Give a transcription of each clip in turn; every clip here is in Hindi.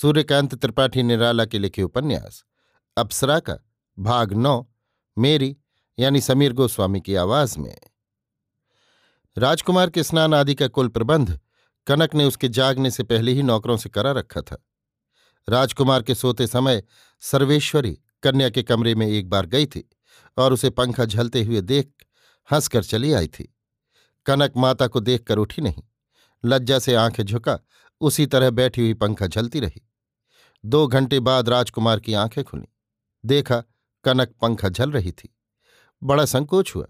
सूर्यकांत त्रिपाठी निराला के लिखे उपन्यास। अप्सरा का भाग नौ, मेरी, यानी समीर गोस्वामी की आवाज़ में। राजकुमार के स्नान आदि का कुल प्रबंध कनक ने उसके जागने से पहले ही नौकरों से करा रखा था। राजकुमार के सोते समय सर्वेश्वरी कन्या के कमरे में एक बार गई थी और उसे पंखा झलते हुए देख हंसकर चली आई थी। कनक माता को देखकर उठी नहीं। लज्जा से आँखें झुका उसी तरह बैठी हुई पंखा झलती रही। दो घंटे बाद राजकुमार की आँखें खुली। देखा कनक पंखा झल रही थी। बड़ा संकोच हुआ।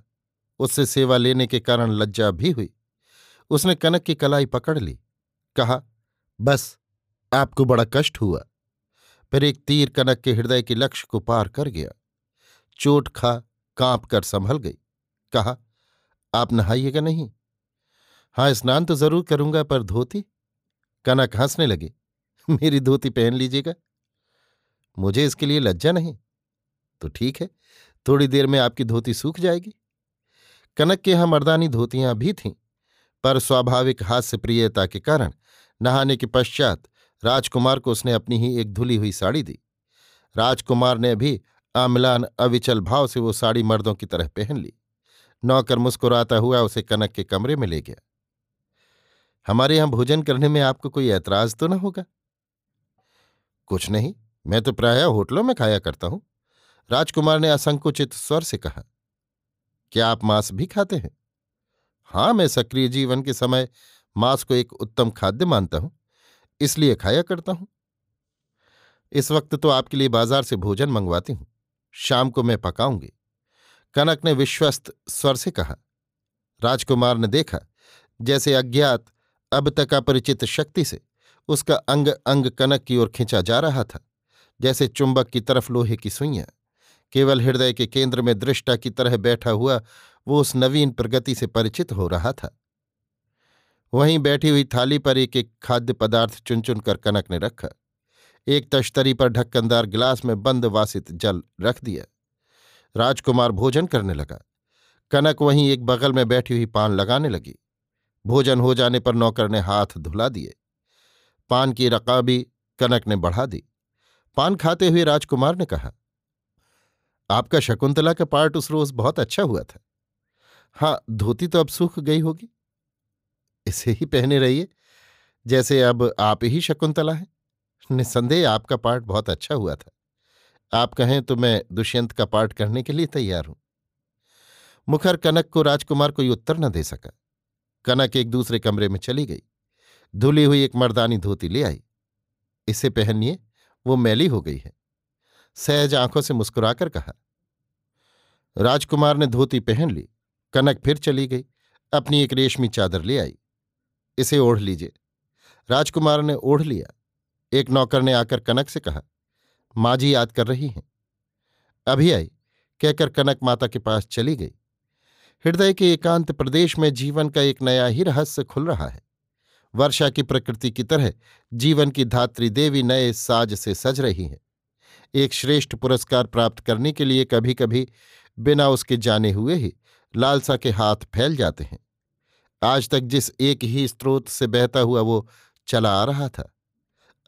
उससे सेवा लेने के कारण लज्जा भी हुई। उसने कनक की कलाई पकड़ ली। कहा, बस, आपको बड़ा कष्ट हुआ। फिर एक तीर कनक के हृदय के लक्ष्य को पार कर गया। चोट खा काँप कर संभल गई। कहा, आप नहाइएगा नहीं? हाँ स्नान तो ज़रूर करूँगा, पर धोती? कनक हंसने लगी। मेरी धोती पहन लीजिएगा। मुझे इसके लिए लज्जा नहीं। तो ठीक है, थोड़ी देर में आपकी धोती सूख जाएगी। कनक के यहाँ मर्दानी धोतियाँ भी थीं, पर स्वाभाविक हास्य प्रियता के कारण नहाने के पश्चात राजकुमार को उसने अपनी ही एक धुली हुई साड़ी दी। राजकुमार ने भी आमलान, अविचल भाव से वो साड़ी मर्दों की तरह पहन ली। नौकर मुस्कुराता हुआ उसे कनक के कमरे में ले गया। हमारे यहाँ भोजन करने में आपको कोई ऐतराज तो ना होगा? कुछ नहीं, मैं तो प्राय होटलों में खाया करता हूँ। राजकुमार ने असंकुचित स्वर से कहा, क्या आप मांस भी खाते हैं? हाँ, मैं सक्रिय जीवन के समय मांस को एक उत्तम खाद्य मानता हूँ, इसलिए खाया करता हूँ। इस वक्त तो आपके लिए बाज़ार से भोजन मंगवाती हूँ, शाम को मैं पकाऊँगी। कनक ने विश्वस्त स्वर से कहा। राजकुमार ने देखा, जैसे अज्ञात अब तक अपरिचित शक्ति से उसका अंग अंग कनक की ओर खिंचा जा रहा था, जैसे चुंबक की तरफ़ लोहे की सुइयाँ। केवल हृदय के केंद्र में दृष्टा की तरह बैठा हुआ वो उस नवीन प्रगति से परिचित हो रहा था। वहीं बैठी हुई थाली पर एक एक खाद्य पदार्थ चुन चुन कर कनक ने रखा। एक तश्तरी पर ढक्कनदार गिलास में बंद वासित जल रख दिया। राजकुमार भोजन करने लगा। कनक वहीं एक बगल में बैठी हुई पान लगाने लगी। भोजन हो जाने पर नौकर ने हाथ धुला दिए। पान की रकाबी कनक ने बढ़ा दी। पान खाते हुए राजकुमार ने कहा, आपका शकुंतला का पार्ट उस रोज बहुत अच्छा हुआ था। हाँ धोती तो अब सूख गई होगी। इसे ही पहने रहिए। जैसे अब आप ही शकुंतला हैं। निसंदेह आपका पार्ट बहुत अच्छा हुआ था। आप कहें तो मैं दुष्यंत का पार्ट करने के लिए तैयार हूँ। मुखर कनक को राजकुमार कोई उत्तर न दे सका। कनक एक दूसरे कमरे में चली गई। धुली हुई एक मर्दानी धोती ले आई। इसे पहनिए, वो मैली हो गई है। सहज आँखों से मुस्कुराकर कहा, राजकुमार ने धोती पहन ली। कनक फिर चली गई। अपनी एक रेशमी चादर ले आई। इसे ओढ़ लीजिए। राजकुमार ने ओढ़ लिया। एक नौकर ने आकर कनक से कहा, माँ जी याद कर रही हैं। अभी आई। कहकर कनक माता के पास चली गई। हृदय के एकांत प्रदेश में जीवन का एक नया ही रहस्य खुल रहा है। वर्षा की प्रकृति की तरह जीवन की धात्री देवी नए साज से सज रही है। एक श्रेष्ठ पुरस्कार प्राप्त करने के लिए कभी कभी बिना उसके जाने हुए ही लालसा के हाथ फैल जाते हैं। आज तक जिस एक ही स्रोत से बहता हुआ वो चला आ रहा था,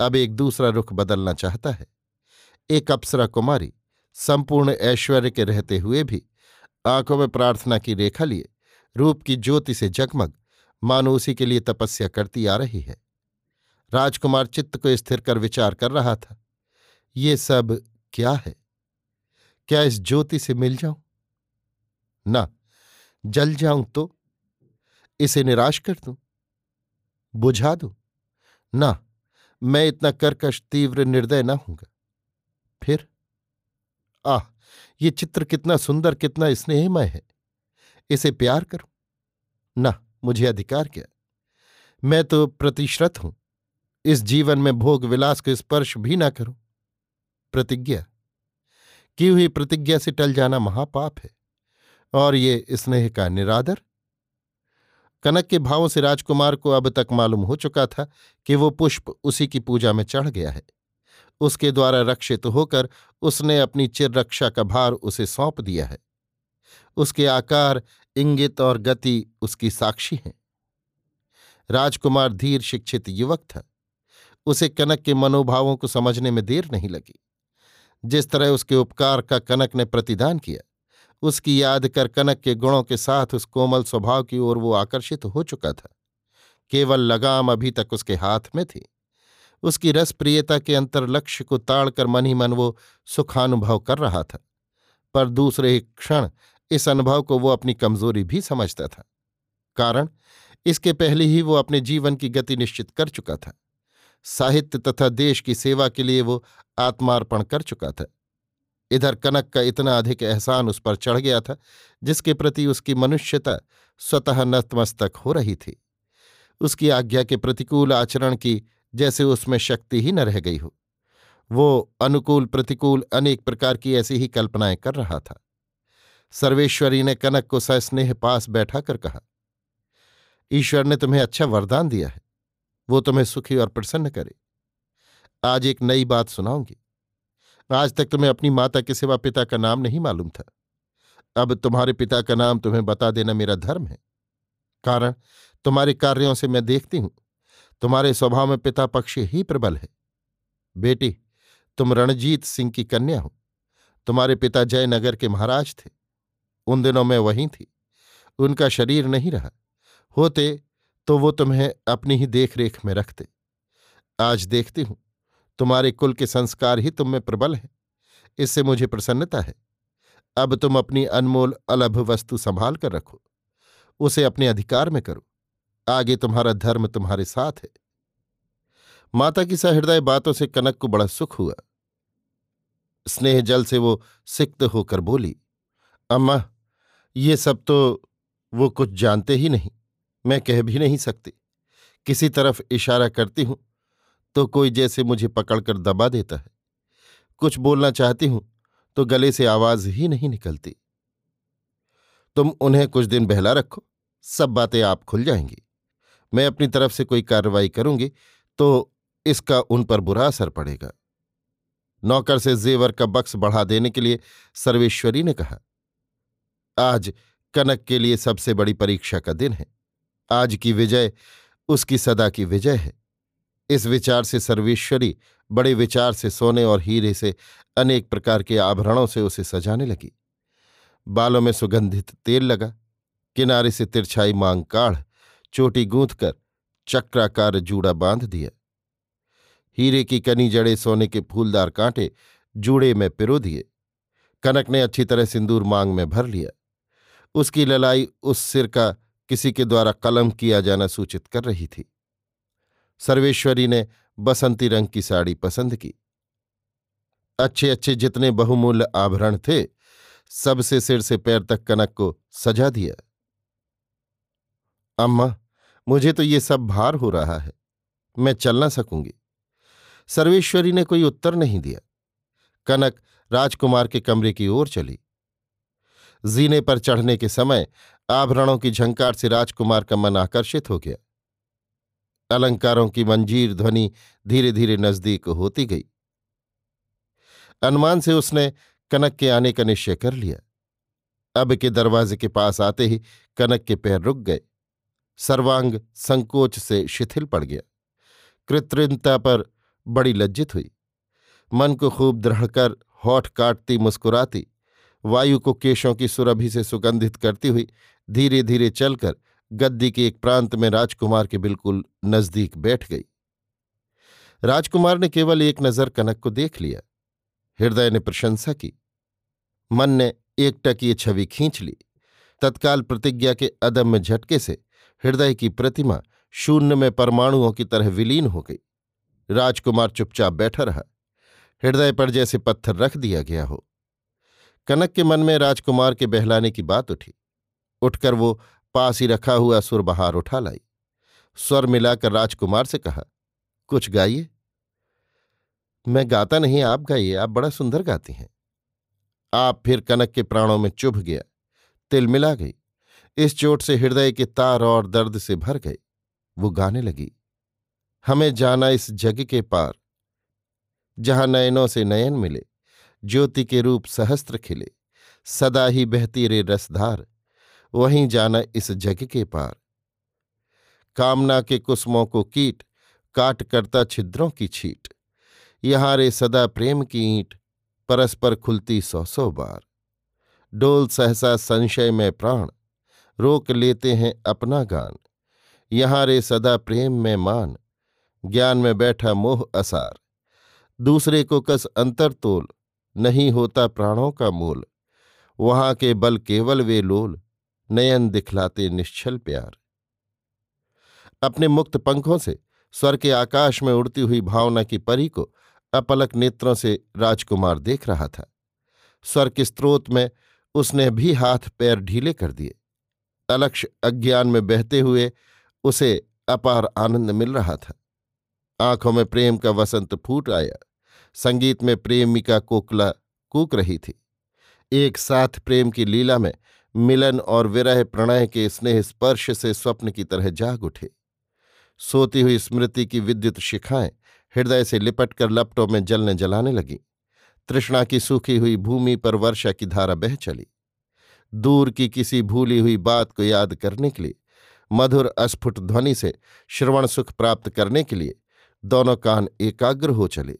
अब एक दूसरा रुख बदलना चाहता है। एक अप्सरा कुमारी, संपूर्ण ऐश्वर्य के रहते हुए भी आँखों में प्रार्थना की रेखा लिए, रूप की ज्योति से जगमग, मानो उसी के लिए तपस्या करती आ रही है। राजकुमार चित्त को स्थिर कर विचार कर रहा था, ये सब क्या है? क्या इस ज्योति से मिल जाऊँ? ना, जल जाऊँ तो? इसे निराश कर दूँ? बुझा दूँ? ना, मैं इतना कर्कश, तीव्र निर्दय ना हूँगा फिर? आह ये चित्र कितना सुंदर, कितना स्नेहमय है। इसे प्यार करूँ। ना, मुझे अधिकार क्या? मैं तो प्रतिश्रत हूँ। इस जीवन में भोग विलास को स्पर्श भी ना करूँ। प्रतिज्ञा। की हुई प्रतिज्ञा से टल जाना महापाप है। और ये स्नेह का निरादर? कनक के भावों से राजकुमार को अब तक मालूम हो चुका था कि वो पुष्प उसी की पूजा में चढ़ गया है। उसके द्वारा रक्षित होकर उसने अपनी चिर रक्षा का भार उसे सौंप दिया है। उसके आकार, इंगित और गति उसकी साक्षी हैं। राजकुमार धीर शिक्षित युवक था। उसे कनक के मनोभावों को समझने में देर नहीं लगी। जिस तरह उसके उपकार का कनक ने प्रतिदान किया, उसकी याद कर कनक के गुणों के साथ उस कोमल स्वभाव की ओर वो आकर्षित हो चुका था। केवल लगाम अभी तक उसके हाथ में थी। उसकी रसप्रियता के अंतर्लक्ष्य को ताड़कर मन ही मन वो सुखानुभव कर रहा था। पर दूसरे एक क्षण इस अनुभव को वो अपनी कमज़ोरी भी समझता था। कारण, इसके पहले ही वो अपने जीवन की गति निश्चित कर चुका था। साहित्य तथा देश की सेवा के लिए वो आत्मार्पण कर चुका था। इधर कनक का इतना अधिक एहसान उस पर चढ़ गया था, जिसके प्रति उसकी मनुष्यता स्वतः नतमस्तक हो रही थी। उसकी आज्ञा के प्रतिकूल आचरण की जैसे उसमें शक्ति ही न रह गई हो। वो अनुकूल, प्रतिकूल, अनेक प्रकार की ऐसी ही कल्पनाएँ कर रहा था। सर्वेश्वरी ने कनक को सस्नेह पास बैठा कर कहा, ईश्वर ने तुम्हें अच्छा वरदान दिया है। वो तुम्हें सुखी और प्रसन्न करे। आज एक नई बात सुनाऊँगी। आज तक तुम्हें अपनी माता के सिवा पिता का नाम नहीं मालूम था। अब तुम्हारे पिता का नाम तुम्हें बता देना मेरा धर्म है। कारण, तुम्हारे कार्यों से मैं देखती हूँ। तुम्हारे स्वभाव में पिता पक्ष ही प्रबल है। बेटी, तुम रणजीत सिंह की कन्या हो। तुम्हारे पिता जयनगर के महाराज थे। उन दिनों में वहीं थी। उनका शरीर नहीं रहा। होते तो वो तुम्हें अपनी ही देखरेख में रखते। आज देखती हूँ। तुम्हारे कुल के संस्कार ही तुम में प्रबल हैं। इससे मुझे प्रसन्नता है। अब तुम अपनी अनमोल अलभ वस्तु संभाल कर रखो। उसे अपने अधिकार में करो। आगे तुम्हारा धर्म तुम्हारे साथ है। माता की सहृदय बातों से कनक को बड़ा सुख हुआ। स्नेह जल से वो सिक्त होकर बोली, अम्मा, ये सब तो वो कुछ जानते ही नहीं, मैं कह भी नहीं सकती। किसी तरफ़ इशारा करती हूँ तो कोई जैसे मुझे पकड़कर दबा देता है। कुछ बोलना चाहती हूँ तो गले से आवाज़ ही नहीं निकलती। तुम उन्हें कुछ दिन बहला रखो, सब बातें आप खुल जाएँगी। मैं अपनी तरफ़ से कोई कार्रवाई करूँगी तो इसका उन पर बुरा असर पड़ेगा। नौकर से जेवर का बक्स बढ़ा देने के लिए सर्वेश्वरी ने कहा, आज कनक के लिए सबसे बड़ी परीक्षा का दिन है। आज की विजय, उसकी सदा की विजय है। इस विचार से सर्वेश्वरी बड़े विचार से सोने और हीरे से अनेक प्रकार के आभरणों से उसे सजाने लगी। बालों में सुगंधित तेल लगा, किनारे से तिरछाई मांग काढ़ चोटी गूंथ कर चक्राकार जूड़ा बाँध दिया। हीरे की कनी जड़े सोने के फूलदार कांटे जूड़े में पिरो दिए। कनक ने अच्छी तरह सिंदूर मांग में भर लिया। उसकी ललाई उस सिर का किसी के द्वारा कलम किया जाना सूचित कर रही थी। सर्वेश्वरी ने बसंती रंग की साड़ी पसंद की। अच्छे अच्छे जितने बहुमूल्य आभरण थे, सबसे सिर से पैर तक कनक को सजा दिया। अम्मा, मुझे तो ये सब भार हो रहा है। मैं चल ना सकूँगी। सर्वेश्वरी ने कोई उत्तर नहीं दिया। कनक राजकुमार के कमरे की ओर चली। जीने पर चढ़ने के समय आभरणों की झंकार से राजकुमार का मन आकर्षित हो गया। अलंकारों की मंजीर ध्वनि धीरे धीरे नज़दीक होती गई। अनुमान से उसने कनक के आने का निश्चय कर लिया। अब के दरवाजे के पास आते ही कनक के पैर रुक गए। सर्वांग संकोच से शिथिल पड़ गया। कृत्रिमता पर बड़ी लज्जित हुई। मन को खूब दृढ़ कर होठ काटती मुस्कुराती, वायु को केशों की सुरभि से सुगंधित करती हुई धीरे धीरे चलकर गद्दी के एक प्रांत में राजकुमार के बिल्कुल नज़दीक बैठ गई। राजकुमार ने केवल एक नज़र कनक को देख लिया। हृदय ने प्रशंसा की। मन ने एकटक ये छवि खींच ली। तत्काल प्रतिज्ञा के अदम्य झटके से हृदय की प्रतिमा शून्य में परमाणुओं की तरह विलीन हो गई। राजकुमार चुपचाप बैठा रहा। हृदय पर जैसे पत्थर रख दिया गया हो। कनक के मन में राजकुमार के बहलाने की बात उठी। उठकर वो पास ही रखा हुआ सुर बहार उठा लाई। स्वर मिलाकर राजकुमार से कहा, कुछ गाइए। मैं गाता नहीं, आप गाइए, आप बड़ा सुंदर गाती हैं आप फिर कनक के प्राणों में चुभ गया। तिल मिला गई। इस चोट से हृदय के तार और दर्द से भर गए वो गाने लगी। हमें जाना इस जग के पार, जहाँ नयनों से नयन मिले, ज्योति के रूप सहस्त्र खिले, सदा ही बहती रे रसधार, वहीं जाना इस जग के पार। कामना के कुसमों को कीट काट करता छिद्रों की छीट, यहाँ रे सदा प्रेम की ईंट, परस्पर खुलती सौ सौ बार। डोल सहसा संशय में प्राण रोक लेते हैं अपना गान। यहाँ रे सदा प्रेम में मान, ज्ञान में बैठा मोह असार। दूसरे को कस अंतर तोल, नहीं होता प्राणों का मोल। वहाँ के बल केवल वे लोल, नयन दिखलाते निश्चल प्यार। अपने मुक्त पंखों से, स्वर के आकाश में उड़ती हुई भावना की परी को अपलक नेत्रों से राजकुमार देख रहा था। स्वर के स्त्रोत में उसने भी हाथ पैर ढीले कर दिए। अलक्ष अज्ञान में बहते हुए उसे अपार आनंद मिल रहा था। आँखों में प्रेम का वसंत फूट आया। संगीत में प्रेमिका कोकला कूक रही थी। एक साथ प्रेम की लीला में मिलन और विरह प्रणय के स्नेह स्पर्श से स्वप्न की तरह जाग उठे। सोती हुई स्मृति की विद्युत शिखाएँ हृदय से लिपटकर लपटों में जलने जलाने लगी। तृष्णा की सूखी हुई भूमि पर वर्षा की धारा बह चली। दूर की किसी भूली हुई बात को याद करने के लिए, मधुर अस्फुट ध्वनि से श्रवण सुख प्राप्त करने के लिए दोनों कान एकाग्र हो चले।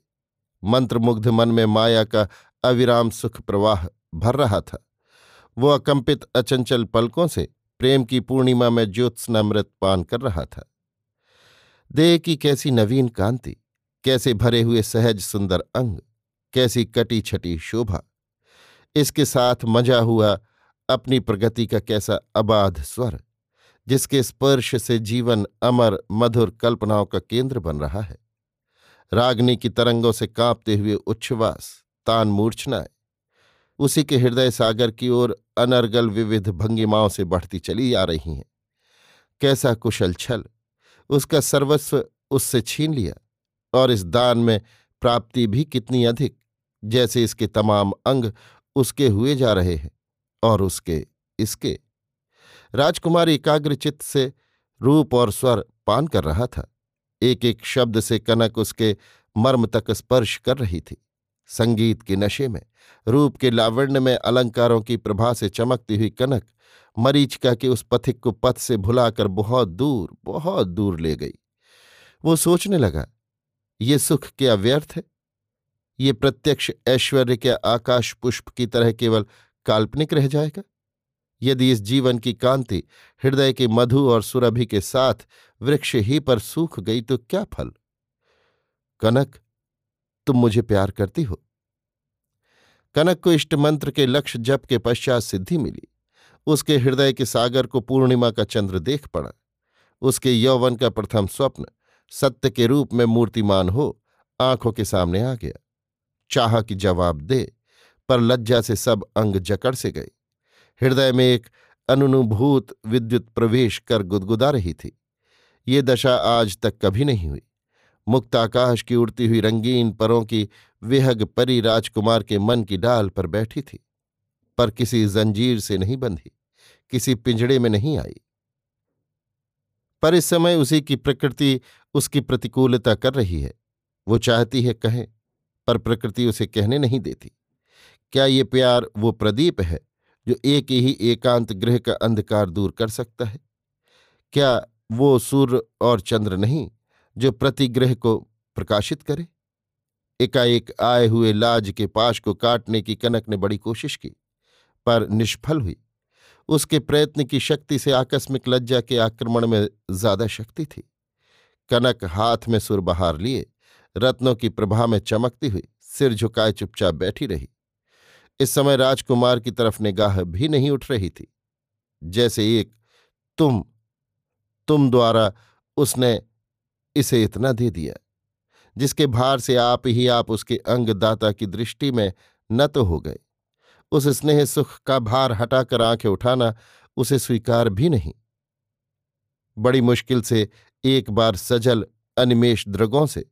मंत्रमुग्ध मन में माया का अविराम सुख प्रवाह भर रहा था। वो अकंपित अचंचल पलकों से प्रेम की पूर्णिमा में ज्योत्सनामृत पान कर रहा था। देह की कैसी नवीन कांति, कैसे भरे हुए सहज सुंदर अंग, कैसी कटी छटी शोभा, इसके साथ मज़ा हुआ अपनी प्रगति का कैसा अबाध स्वर, जिसके स्पर्श से जीवन अमर, मधुर कल्पनाओं का केंद्र बन रहा है। रागनी की तरंगों से कांपते हुए उच्छ्वास, तान मूर्छनाएँ, उसी के हृदय सागर की ओर अनर्गल विविध भंगिमाओं से बढ़ती चली आ रही हैं। कैसा कुशल छल, उसका सर्वस्व उससे छीन लिया, और इस दान में प्राप्ति भी कितनी अधिक, जैसे इसके तमाम अंग उसके हुए जा रहे हैं। और उसके, इसके। राजकुमार एकाग्रचित्त से रूप और स्वर पान कर रहा था। एक एक शब्द से कनक उसके मर्म तक स्पर्श कर रही थी। संगीत के नशे में, रूप के लावण्य में अलंकारों की प्रभा से चमकती हुई कनक मरीचिका के उस पथिक को पथ से भुलाकर बहुत दूर बहुत दूर ले गई। वो सोचने लगा, ये सुख क्या व्यर्थ है? ये प्रत्यक्ष ऐश्वर्य के आकाश पुष्प की तरह केवल काल्पनिक रह जाएगा। यदि इस जीवन की कांति हृदय के मधु और सुरभि के साथ वृक्ष ही पर सूख गई तो क्या फल? कनक, तुम मुझे प्यार करती हो। कनक को इष्ट मंत्र के लक्ष्य जप के पश्चात सिद्धि मिली। उसके हृदय के सागर को पूर्णिमा का चंद्र देख पड़ा। उसके यौवन का प्रथम स्वप्न, सत्य के रूप में मूर्तिमान हो, आँखों के सामने आ गया। चाह कि जवाब दे पर लज्जा से सब अंग जकड़ से गए। हृदय में एक अनुनुभूत विद्युत प्रवेश कर गुदगुदा रही थी। ये दशा आज तक कभी नहीं हुई। मुक्त आकाश की उड़ती हुई रंगीन परों की विहग परी राजकुमार के मन की डाल पर बैठी थी, पर किसी जंजीर से नहीं बंधी, किसी पिंजड़े में नहीं आई। पर इस समय उसी की प्रकृति उसकी प्रतिकूलता कर रही है। वो चाहती है कहे, पर प्रकृति उसे कहने नहीं देती। क्या ये प्यार वो प्रदीप है जो एक ही एकांत गृह का अंधकार दूर कर सकता है? क्या वो सूर्य और चंद्र नहीं जो प्रतिग्रह को प्रकाशित करे? एकाएक आए हुए लाज के पाश को काटने की कनक ने बड़ी कोशिश की, पर निष्फल हुई। उसके प्रयत्न की शक्ति से आकस्मिक लज्जा के आक्रमण में ज़्यादा शक्ति थी। कनक हाथ में सुर बहार लिए, रत्नों की प्रभा में चमकती हुई सिर झुकाए चुपचाप बैठी रही। इस समय राजकुमार की तरफ़ निगाह भी नहीं उठ रही थी। जैसे एक, तुम तुम द्वारा उसने इसे इतना दे दिया, जिसके भार से आप ही, आप उसके अंगदाता की दृष्टि में न तो हो गए। उस स्नेह सुख का भार हटाकर आँखें उठाना उसे स्वीकार भी नहीं। बड़ी मुश्किल से एक बार सजल अनिमेश द्रगों से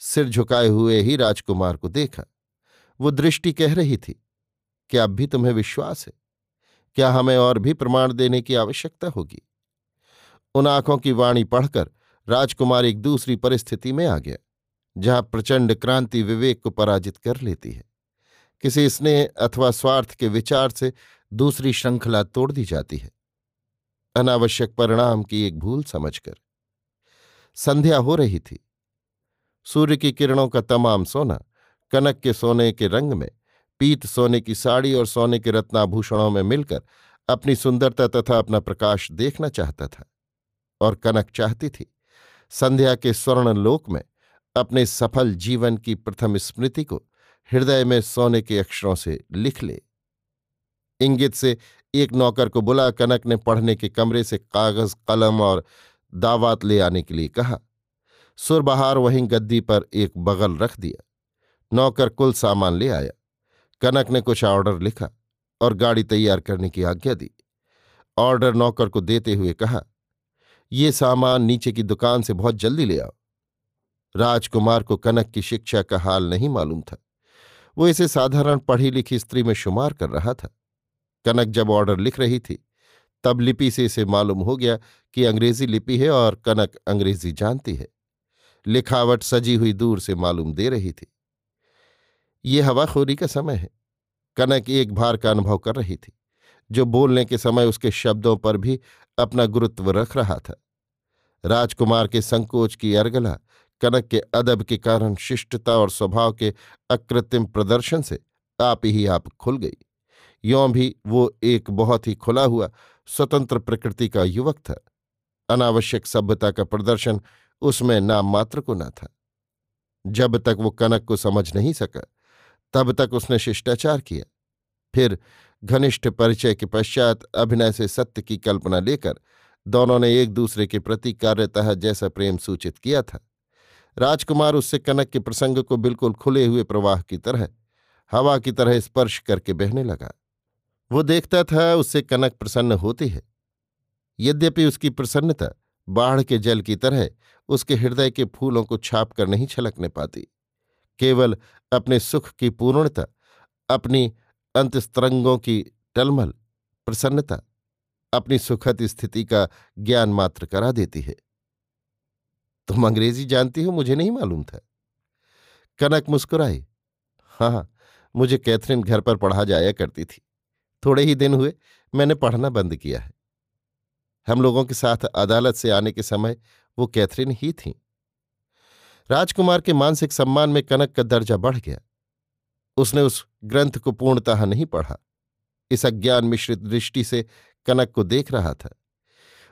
सिर झुकाए हुए ही राजकुमार को देखा। वो दृष्टि कह रही थी कि अब भी तुम्हें विश्वास है? क्या हमें और भी प्रमाण देने की आवश्यकता होगी? उन आँखों की वाणी पढ़कर राजकुमार एक दूसरी परिस्थिति में आ गया, जहाँ प्रचंड क्रांति विवेक को पराजित कर लेती है। किसी स्नेह अथवा स्वार्थ के विचार से दूसरी श्रृंखला तोड़ दी जाती है। अनावश्यक परिणाम की एक भूल समझकर। संध्या हो रही थी। सूर्य की किरणों का तमाम सोना कनक के सोने के रंग में पीत सोने की साड़ी और सोने के रत्नाभूषणों में मिलकर अपनी सुंदरता तथा अपना प्रकाश देखना चाहता था और कनक चाहती थी। संध्या के स्वर्ण लोक में अपने सफल जीवन की प्रथम स्मृति को हृदय में सोने के अक्षरों से लिख ले। इंगित से एक नौकर को बुला कनक ने पढ़ने के कमरे से कागज़, कलम और दावात ले आने के लिए कहा। सुरबहार वहीं गद्दी पर एक बगल रख दिया। नौकर कुल सामान ले आया। कनक ने कुछ ऑर्डर लिखा और गाड़ी तैयार करने की आज्ञा दी। ऑर्डर नौकर को देते हुए कहा, ये सामान नीचे की दुकान से बहुत जल्दी ले आओ। राजकुमार को कनक की शिक्षा का हाल नहीं मालूम था। वो इसे साधारण पढ़ी लिखी स्त्री में शुमार कर रहा था। कनक जब ऑर्डर लिख रही थी, तब लिपि से इसे मालूम हो गया कि अंग्रेज़ी लिपि है और कनक अंग्रेज़ी जानती है। लिखावट सजी हुई दूर से मालूम दे रही थी। ये हवाखोरी का समय है। कनक एक भार का अनुभव कर रही थी, जो बोलने के समय उसके शब्दों पर भी अपना गुरुत्व रख रहा था। राजकुमार के संकोच की अर्गला, कनक के अदब के कारण शिष्टता और स्वभाव के अकृत्रिम प्रदर्शन से आप ही आप खुल गई। यों भी वो एक बहुत ही खुला हुआ, स्वतंत्र प्रकृति का युवक था। अनावश्यक सभ्यता का प्रदर्शन उसमें नाम मात्र को न था। जब तक वो कनक को समझ नहीं सका तब तक उसने शिष्टाचार किया। फिर घनिष्ठ परिचय के पश्चात अभिनय से सत्य की कल्पना लेकर दोनों ने एक दूसरे के प्रति कार्यतः जैसा प्रेम सूचित किया था। राजकुमार उससे कनक के प्रसंग को बिल्कुल खुले हुए प्रवाह की तरह, हवा की तरह स्पर्श करके बहने लगा। वो देखता था उससे कनक प्रसन्न होती है। यद्यपि उसकी प्रसन्नता बाढ़ के जल की तरह उसके हृदय के फूलों को छाप कर नहीं छलकने पाती। केवल अपने सुख की पूर्णता, अपनी अंतस्तरंगों की टलमल, प्रसन्नता, अपनी सुखद स्थिति का ज्ञान मात्र करा देती है। तुम अंग्रेज़ी जानती हो, मुझे नहीं मालूम था। कनक मुस्कुराई। हाँ मुझे कैथरीन घर पर पढ़ा जाया करती थी। थोड़े ही दिन हुए, मैंने पढ़ना बंद किया है। हम लोगों के साथ अदालत से आने के समय वो कैथरीन ही थी। राजकुमार के मानसिक सम्मान में कनक का दर्जा बढ़ गया। उसने उस ग्रंथ को पूर्णतः नहीं पढ़ा। इस अज्ञान मिश्रित दृष्टि से कनक को देख रहा था।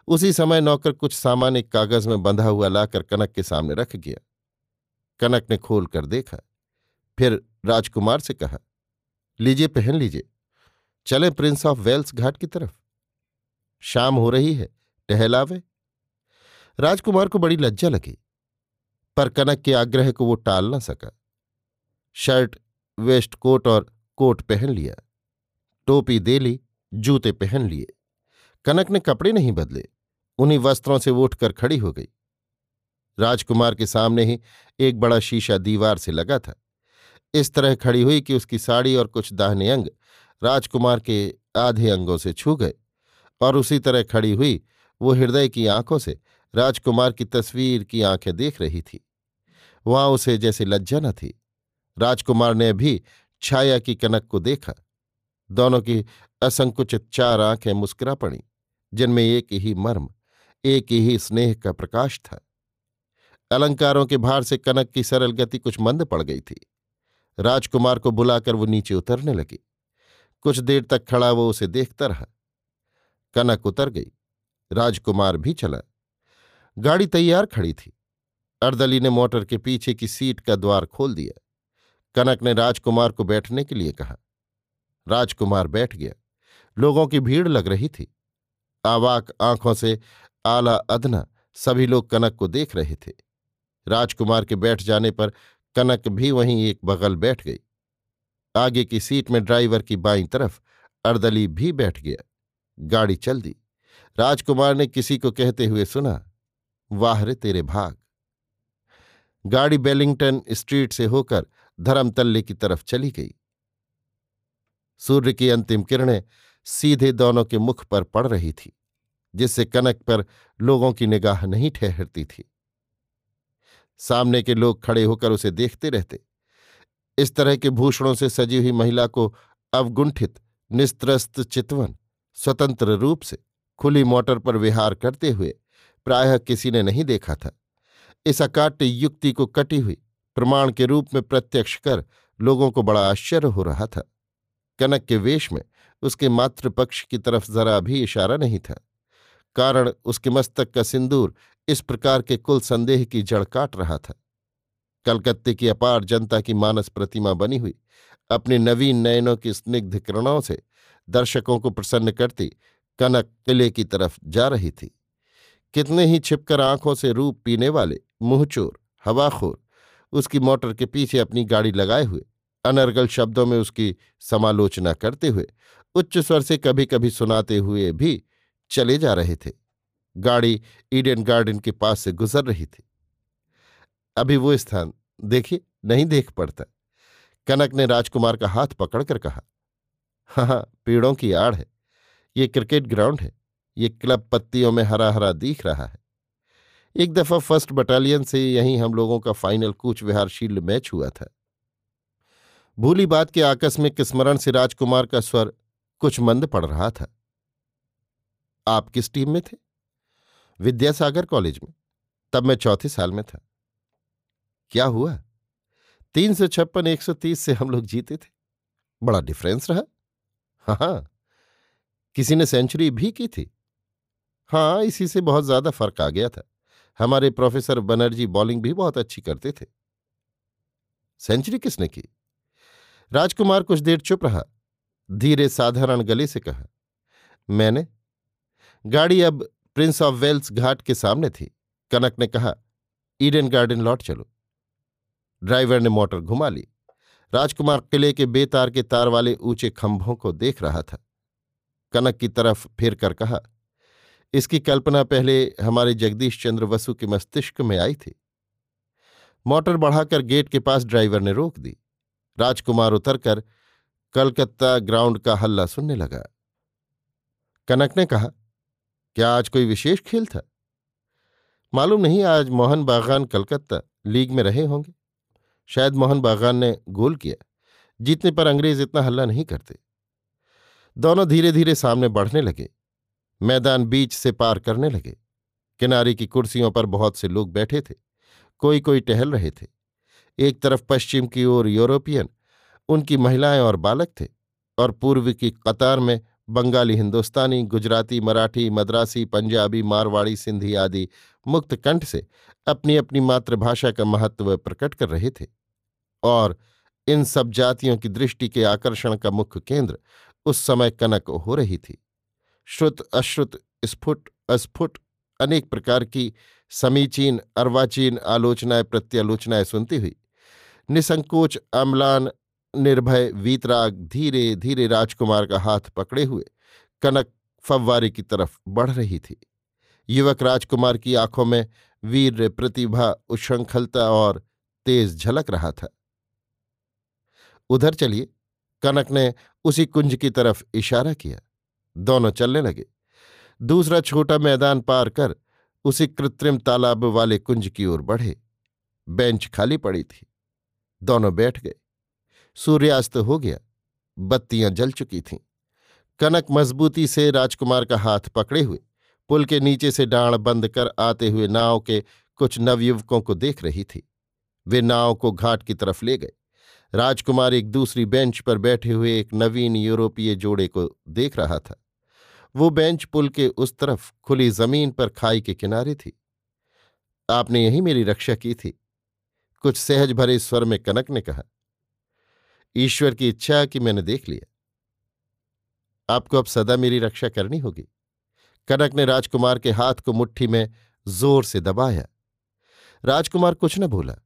उसी समय नौकर कुछ सामान एक कागज़ में बंधा हुआ लाकर कनक के सामने रख गया। कनक ने खोल कर देखा। फिर राजकुमार से कहा, लीजिए, पहन लीजिए। चले प्रिंस ऑफ़ वेल्स घाट की तरफ़। शाम हो रही है। टहलावे? राजकुमार को बड़ी लज्जा लगी। पर कनक के आग्रह को वो टाल न सका। शर्ट, वेस्ट कोट और कोट पहन लिया। टोपी दे ली, जूते पहन लिए। कनक ने कपड़े नहीं बदले। उन्हीं वस्त्रों से उठकर खड़ी हो गई। राजकुमार के सामने ही एक बड़ा शीशा दीवार से लगा था। इस तरह खड़ी हुई कि उसकी साड़ी और कुछ दाहने अंग राजकुमार के आधे अंगों से छू गए और उसी तरह खड़ी हुई वो हृदय की आँखों से राजकुमार की तस्वीर की आँखें देख रही थी। वहाँ उसे जैसे लज्जा न थी। राजकुमार ने भी छाया की कनक को देखा। दोनों की असंकुचित चार आँखें मुस्कुरा पड़ी, जिनमें एक ही मर्म, एक ही स्नेह का प्रकाश था। अलंकारों के भार से कनक की सरल गति कुछ मंद पड़ गई थी। राजकुमार को बुलाकर वो नीचे उतरने लगी। कुछ देर तक खड़ा वो उसे देखता रहा। कनक उतर गई। राजकुमार भी चला। गाड़ी तैयार खड़ी थी। अर्दली ने मोटर के पीछे की सीट का द्वार खोल दिया। कनक ने राजकुमार को बैठने के लिए कहा। राजकुमार बैठ गया। लोगों की भीड़ लग रही थी। आवाक आँखों से आला अदना सभी लोग कनक को देख रहे थे। राजकुमार के बैठ जाने पर कनक भी वहीं एक बगल बैठ गई। आगे की सीट में ड्राइवर की बाईं तरफ़ अर्दली भी बैठ गया। गाड़ी चल दी। राजकुमार ने किसी को कहते हुए सुना वाह रे तेरे भाग। गाड़ी बेलिंगटन स्ट्रीट से होकर धर्मतल्ले की तरफ़ चली गई। सूर्य की अंतिम किरणें सीधे दोनों के मुख पर पड़ रही थी, जिससे कनक पर लोगों की निगाह नहीं ठहरती थी। सामने के लोग खड़े होकर उसे देखते रहते। इस तरह के भूषणों से सजी हुई महिला को अवगुंठित, निस्त्रस्त चितवन, स्वतंत्र रूप से खुली मोटर पर विहार करते हुए प्रायः किसी ने नहीं देखा था। इस अकाट्य युक्ति को कटी हुई, प्रमाण के रूप में प्रत्यक्ष कर लोगों को बड़ा आश्चर्य हो रहा था। कनक के वेश में उसके मातृपक्ष की तरफ़ जरा भी इशारा नहीं था। कारण उसके मस्तक का सिंदूर इस प्रकार के कुल संदेह की जड़ काट रहा था। कलकत्ते की अपार जनता की मानस प्रतिमा बनी हुई, अपने नवीन नयनों की स्निग्ध किरणों से दर्शकों को प्रसन्न करती कनक किले की तरफ़ जा रही थी। कितने ही छिपकर आँखों से रूप पीने वाले, मुंहचोर, हवाखोर, उसकी मोटर के पीछे अपनी गाड़ी लगाए हुए, अनर्गल शब्दों में उसकी समालोचना करते हुए, उच्च स्वर से कभी कभी सुनाते हुए भी चले जा रहे थे। गाड़ी ईडन गार्डन के पास से गुजर रही थी। अभी वो स्थान, देखिए, नहीं देख पड़ता। कनक ने राजकुमार का हाथ पकड़कर कहा हाँ हाँ पेड़ों की आड़ है। ये क्रिकेट ग्राउंड है। ये क्लब पत्तियों में हरा हरा दिख रहा है। एक दफ़ा फ़र्स्ट बटालियन से यहीं हम लोगों का final Cooch Behar shield match हुआ था। भूली बात के आकस्मिक स्मरण से राजकुमार का स्वर कुछ मंद पड़ रहा था। आप किस टीम में थे? विद्यासागर कॉलेज में। तब मैं चौथे साल में था। क्या हुआ? तीन सौ छप्पन, एक सौ तीस से हम लोग जीते थे। बड़ा डिफरेंस रहा। हाँ हाँ। किसी ने सेंचुरी भी की थी? हाँ इसी से बहुत ज़्यादा फ़र्क आ गया था। हमारे प्रोफेसर बनर्जी बॉलिंग भी बहुत अच्छी करते थे। सेंचुरी किसने की? राजकुमार कुछ देर चुप रहा, धीरे साधारण गले से कहा, मैंने। गाड़ी अब प्रिंस ऑफ़ वेल्स घाट के सामने थी। कनक ने कहा, ईडन गार्डन लौट चलो। ड्राइवर ने मोटर घुमा ली। राजकुमार किले के बेतार के तार वाले ऊँचे खंभों को देख रहा था। कनक की तरफ़ फिर कर कहा इसकी कल्पना पहले हमारे जगदीश चंद्र वसु के मस्तिष्क में आई थी। मोटर बढ़ाकर गेट के पास ड्राइवर ने रोक दी। राजकुमार उतरकर कलकत्ता ग्राउंड का हल्ला सुनने लगा। कनक ने कहा, क्या आज कोई विशेष खेल था? मालूम नहीं, आज मोहन बागान कलकत्ता लीग में रहे होंगे। शायद मोहन बागान ने गोल किया। जीतने पर अंग्रेज़ इतना हल्ला नहीं करते। दोनों धीरे धीरे सामने बढ़ने लगे। मैदान बीच से पार करने लगे। किनारे की कुर्सियों पर बहुत से लोग बैठे थे। कोई कोई टहल रहे थे। एक तरफ़ पश्चिम की ओर यूरोपियन, उनकी महिलाएँ और बालक थे और पूर्व की कतार में बंगाली हिंदुस्तानी, गुजराती, मराठी, मद्रासी, पंजाबी, मारवाड़ी, सिंधी आदि मुक्त कंठ से अपनी अपनी मातृभाषा का महत्व प्रकट कर रहे थे और इन सब जातियों की दृष्टि के आकर्षण का मुख्य केंद्र उस समय कनक हो रही थी। श्रुत, अश्रुत, स्फुट, अस्फुट, अनेक प्रकार की समीचीन अर्वाचीन आलोचनाएँ, प्रत्यालोचनाएँ सुनती हुई। निसंकोच, अम्लान, निर्भय, वीतराग धीरे धीरे राजकुमार का हाथ पकड़े हुए कनक फव्वारे की तरफ़ बढ़ रही थी। युवक राजकुमार की आँखों में वीर, प्रतिभा, उच्छृंखलता और तेज झलक रहा था। उधर चलिए। कनक ने उसी कुंज की तरफ़ इशारा किया। दोनों चलने लगे। दूसरा छोटा मैदान पार कर उसी कृत्रिम तालाब वाले कुंज की ओर बढ़े। बेंच खाली पड़ी थी। दोनों बैठ गए। सूर्यास्त हो गया। बत्तियाँ जल चुकी थीं। कनक मजबूती से राजकुमार का हाथ पकड़े हुए पुल के नीचे से डांड बंद कर आते हुए नाव के कुछ नवयुवकों को देख रही थी। वे नाव को घाट की तरफ़ ले गए। राजकुमार एक दूसरी बेंच पर बैठे हुए एक नवीन यूरोपीय जोड़े को देख रहा था। वो बेंच पुल के उस तरफ़ खुली ज़मीन पर खाई के किनारे थी। आपने यही मेरी रक्षा की थी, कुछ सहज भरे स्वर में कनक ने कहा। ईश्वर की इच्छा कि मैंने देख लिया। आपको अब सदा मेरी रक्षा करनी होगी। कनक ने राजकुमार के हाथ को मुट्ठी में ज़ोर से दबाया। राजकुमार कुछ न बोला।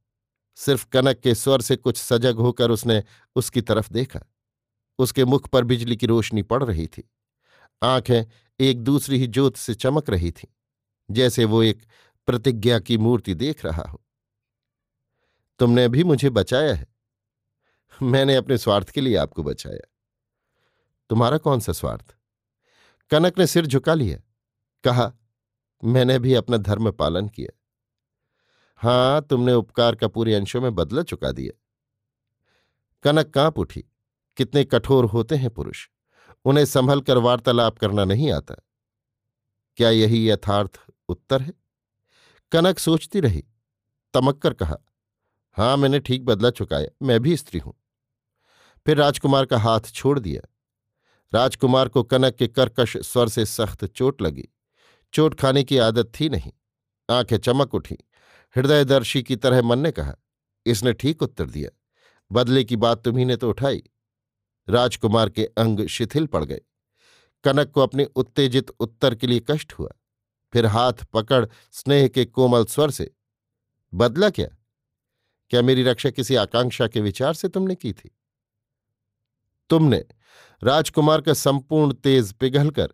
सिर्फ़ कनक के स्वर से कुछ सजग होकर उसने उसकी तरफ़ देखा। उसके मुख पर बिजली की रोशनी पड़ रही थी। आँखें एक दूसरी ही ज्योत से चमक रही थीं, जैसे वो एक प्रतिज्ञा की मूर्ति देख रहा हो। तुमने अभी मुझे बचाया है। मैंने अपने स्वार्थ के लिए आपको बचाया। तुम्हारा कौन सा स्वार्थ? कनक ने सिर झुका लिया। कहा, मैंने भी अपना धर्म पालन किया। हाँ, तुमने उपकार का पूरे अंशों में बदला चुका दिया। कनक काँप उठी। कितने कठोर होते हैं पुरुष। उन्हें संभल कर वार्तालाप करना नहीं आता। क्या यही यथार्थ उत्तर है? कनक सोचती रही। तमक्कर कहा, हाँ, मैंने ठीक बदला चुकाया। मैं भी स्त्री हूँ। फिर राजकुमार का हाथ छोड़ दिया। राजकुमार को कनक के कर्कश स्वर से सख्त चोट लगी। चोट खाने की आदत थी नहीं। आँखें चमक उठी। हृदयदर्शी की तरह मन ने कहा, इसने ठीक उत्तर दिया। बदले की बात तुम्ही ने तो उठाई। राजकुमार के अंग शिथिल पड़ गए। कनक को अपने उत्तेजित उत्तर के लिए कष्ट हुआ। फिर हाथ पकड़ स्नेह के कोमल स्वर से, बदला क्या? क्या मेरी रक्षा किसी आकांक्षा के विचार से तुमने की थी? तुमने। राजकुमार का संपूर्ण तेज पिघलकर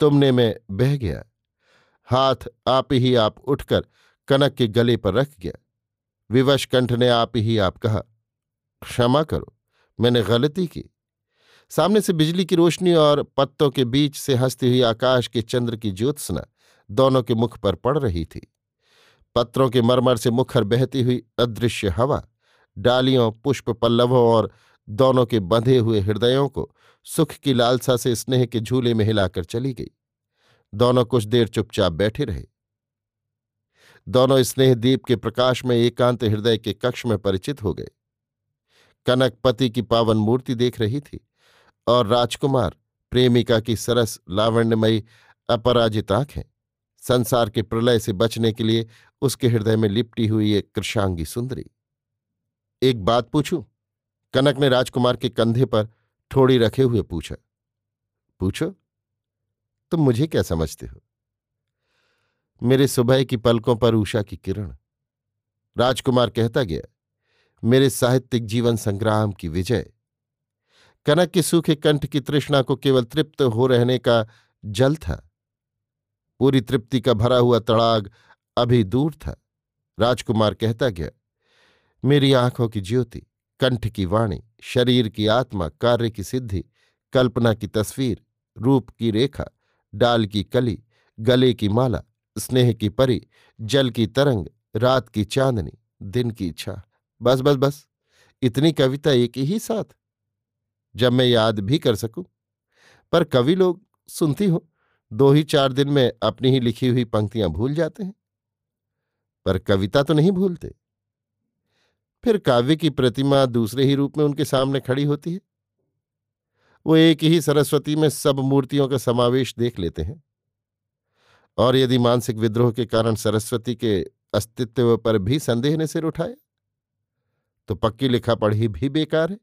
तुमने में बह गया। हाथ आप ही आप उठकर कनक के गले पर रख गया। विवश कंठ ने आप ही आप कहा, क्षमा करो, मैंने गलती की। सामने से बिजली की रोशनी और पत्तों के बीच से हंसती हुई आकाश के चंद्र की ज्योत्सना दोनों के मुख पर पड़ रही थी। पत्रों के मरमर से मुखर बहती हुई अदृश्य हवा, डालियों, पुष्प पल्लवों और दोनों के बंधे हुए हृदयों को सुख की लालसा से स्नेह के झूले में हिलाकर चली गई। दोनों कुछ देर चुपचाप बैठे रहे। दोनों स्नेह दीप के प्रकाश में एकांत हृदय के कक्ष में परिचित हो गए। कनक पति की पावन मूर्ति देख रही थी और राजकुमार प्रेमिका की सरस लावण्यमयी अपराजित आँखें। संसार के प्रलय से बचने के लिए उसके हृदय में लिपटी हुई एक कृषांगी सुंदरी। एक बात पूछूँ? कनक ने राजकुमार के कंधे पर ठोड़ी रखे हुए पूछा। पूछो? तुम मुझे क्या समझते हो? मेरे सुबह की पलकों पर उषा की किरण। राजकुमार कहता गया, मेरे साहित्यिक जीवन संग्राम की विजय। कनक के सूखे कंठ की तृष्णा को केवल तृप्त हो रहने का जल था। पूरी तृप्ति का भरा हुआ तड़ाग अभी दूर था। राजकुमार कहता गया, मेरी आँखों की ज्योति, कंठ की वाणी, शरीर की आत्मा, कार्य की सिद्धि, कल्पना की तस्वीर, रूप की रेखा, डाल की कली, गले की माला स्नेह की परी, जल की तरंग, रात की चांदनी, दिन की इच्छा। बस बस बस, इतनी कविता एक ही साथ। जब मैं याद भी कर सकूँ, पर कवि लोग सुनती हो, दो ही चार दिन में अपनी ही लिखी हुई पंक्तियाँ भूल जाते हैं। पर कविता तो नहीं भूलते। फिर काव्य की प्रतिमा दूसरे ही रूप में उनके सामने खड़ी होती है। वो एक ही सरस्वती में सब मूर्तियों का समावेश देख लेते हैं। और यदि मानसिक विद्रोह के कारण सरस्वती के अस्तित्व पर भी संदेह ने सिर उठाया तो पक्की लिखा पढ़ी भी बेकार है।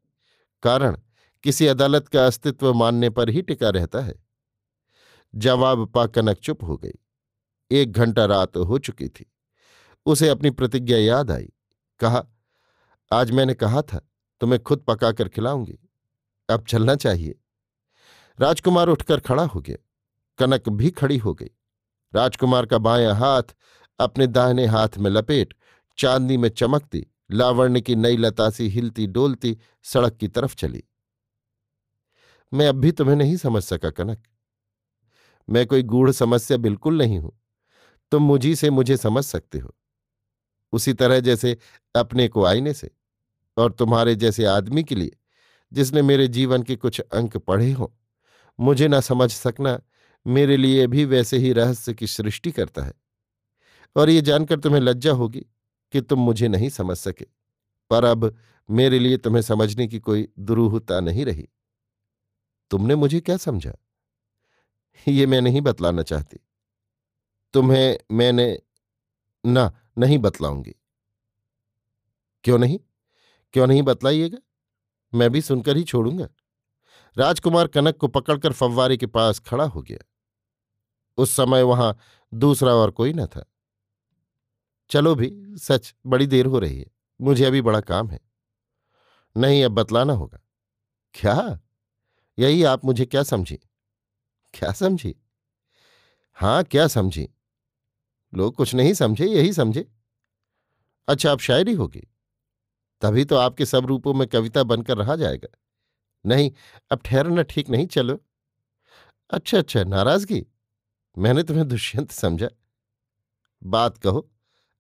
कारण, किसी अदालत का अस्तित्व मानने पर ही टिका रहता है। जवाब पा कनक चुप हो गई। एक घंटा रात हो चुकी थी। उसे अपनी प्रतिज्ञा याद आई। कहा, आज मैंने कहा था, तुम्हें खुद पकाकर खिलाऊँगी। अब चलना चाहिए। राजकुमार उठकर खड़ा हो गया। कनक भी खड़ी हो गई। राजकुमार का बायां हाथ अपने दाहिने हाथ में लपेट, चांदनी में चमकती, लावण्य की नई लतासी हिलती डोलती सड़क की तरफ़ चली। मैं अब भी तुम्हें नहीं समझ सका, कनक। मैं कोई गूढ़ समस्या बिल्कुल नहीं हूँ। तुम मुझी से मुझे समझ सकते हो। उसी तरह जैसे अपने को आईने से और तुम्हारे जैसे आदमी के लिए, जिसने मेरे जीवन के कुछ अंक पढ़े हो, मुझे ना समझ सकना मेरे लिए भी वैसे ही रहस्य की सृष्टि करता है। और ये जानकर तुम्हें लज्जा होगी कि तुम मुझे नहीं समझ सके। पर अब मेरे लिए तुम्हें समझने की कोई दुरूहता नहीं रही। तुमने मुझे क्या समझा? ये मैं नहीं बतलाना चाहती। तुम्हें मैंने ना, नहीं बतलाऊँगी। क्यों नहीं? क्यों नहीं बतलाइएगा? मैं भी सुनकर ही छोड़ूँगा। राजकुमार कनक को पकड़कर फव्वारे के पास खड़ा हो गया। उस समय वहाँ दूसरा और कोई न था। चलो भी, सच, बड़ी देर हो रही है। मुझे अभी बड़ा काम है। नहीं, अब बतलाना होगा। क्या? यही आप मुझे क्या समझी? क्या समझी? हाँ, क्या समझी? लोग कुछ नहीं समझे, यही समझे। अच्छा आप शायरी होगी। तभी तो आपके सब रूपों में कविता बनकर रहा जाएगा। नहीं, अब ठहरना ठीक नहीं, चलो। अच्छा अच्छा नाराज़गी। मैंने तुम्हें दुष्यंत समझा। बात कहो,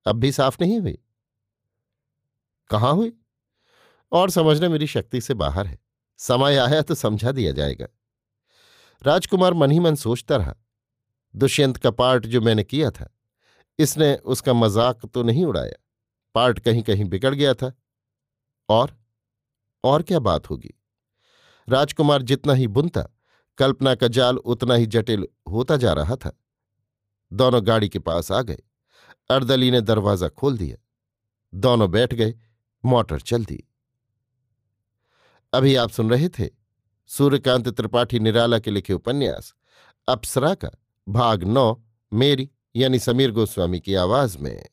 अब भी साफ़ नहीं हुई? कहाँ हुई? और समझना मेरी शक्ति से बाहर है। समय आया तो समझा दिया जाएगा। राजकुमार मन ही मन सोचता रहा। दुष्यंत का पार्ट जो मैंने किया था, इसने उसका मज़ाक तो नहीं उड़ाया। पार्ट कहीं कहीं बिगड़ गया था। और? और क्या बात होगी? राजकुमार जितना ही बुनता कल्पना का जाल उतना ही जटिल होता जा रहा था। दोनों गाड़ी के पास आ गए। अर्दली ने दरवाज़ा खोल दिया। दोनों बैठ गए, मोटर चल दी। अभी आप सुन रहे थे सूर्यकांत त्रिपाठी निराला के लिखे उपन्यास, अप्सरा का, भाग नौ, मेरी यानी समीर गोस्वामी की आवाज़ में।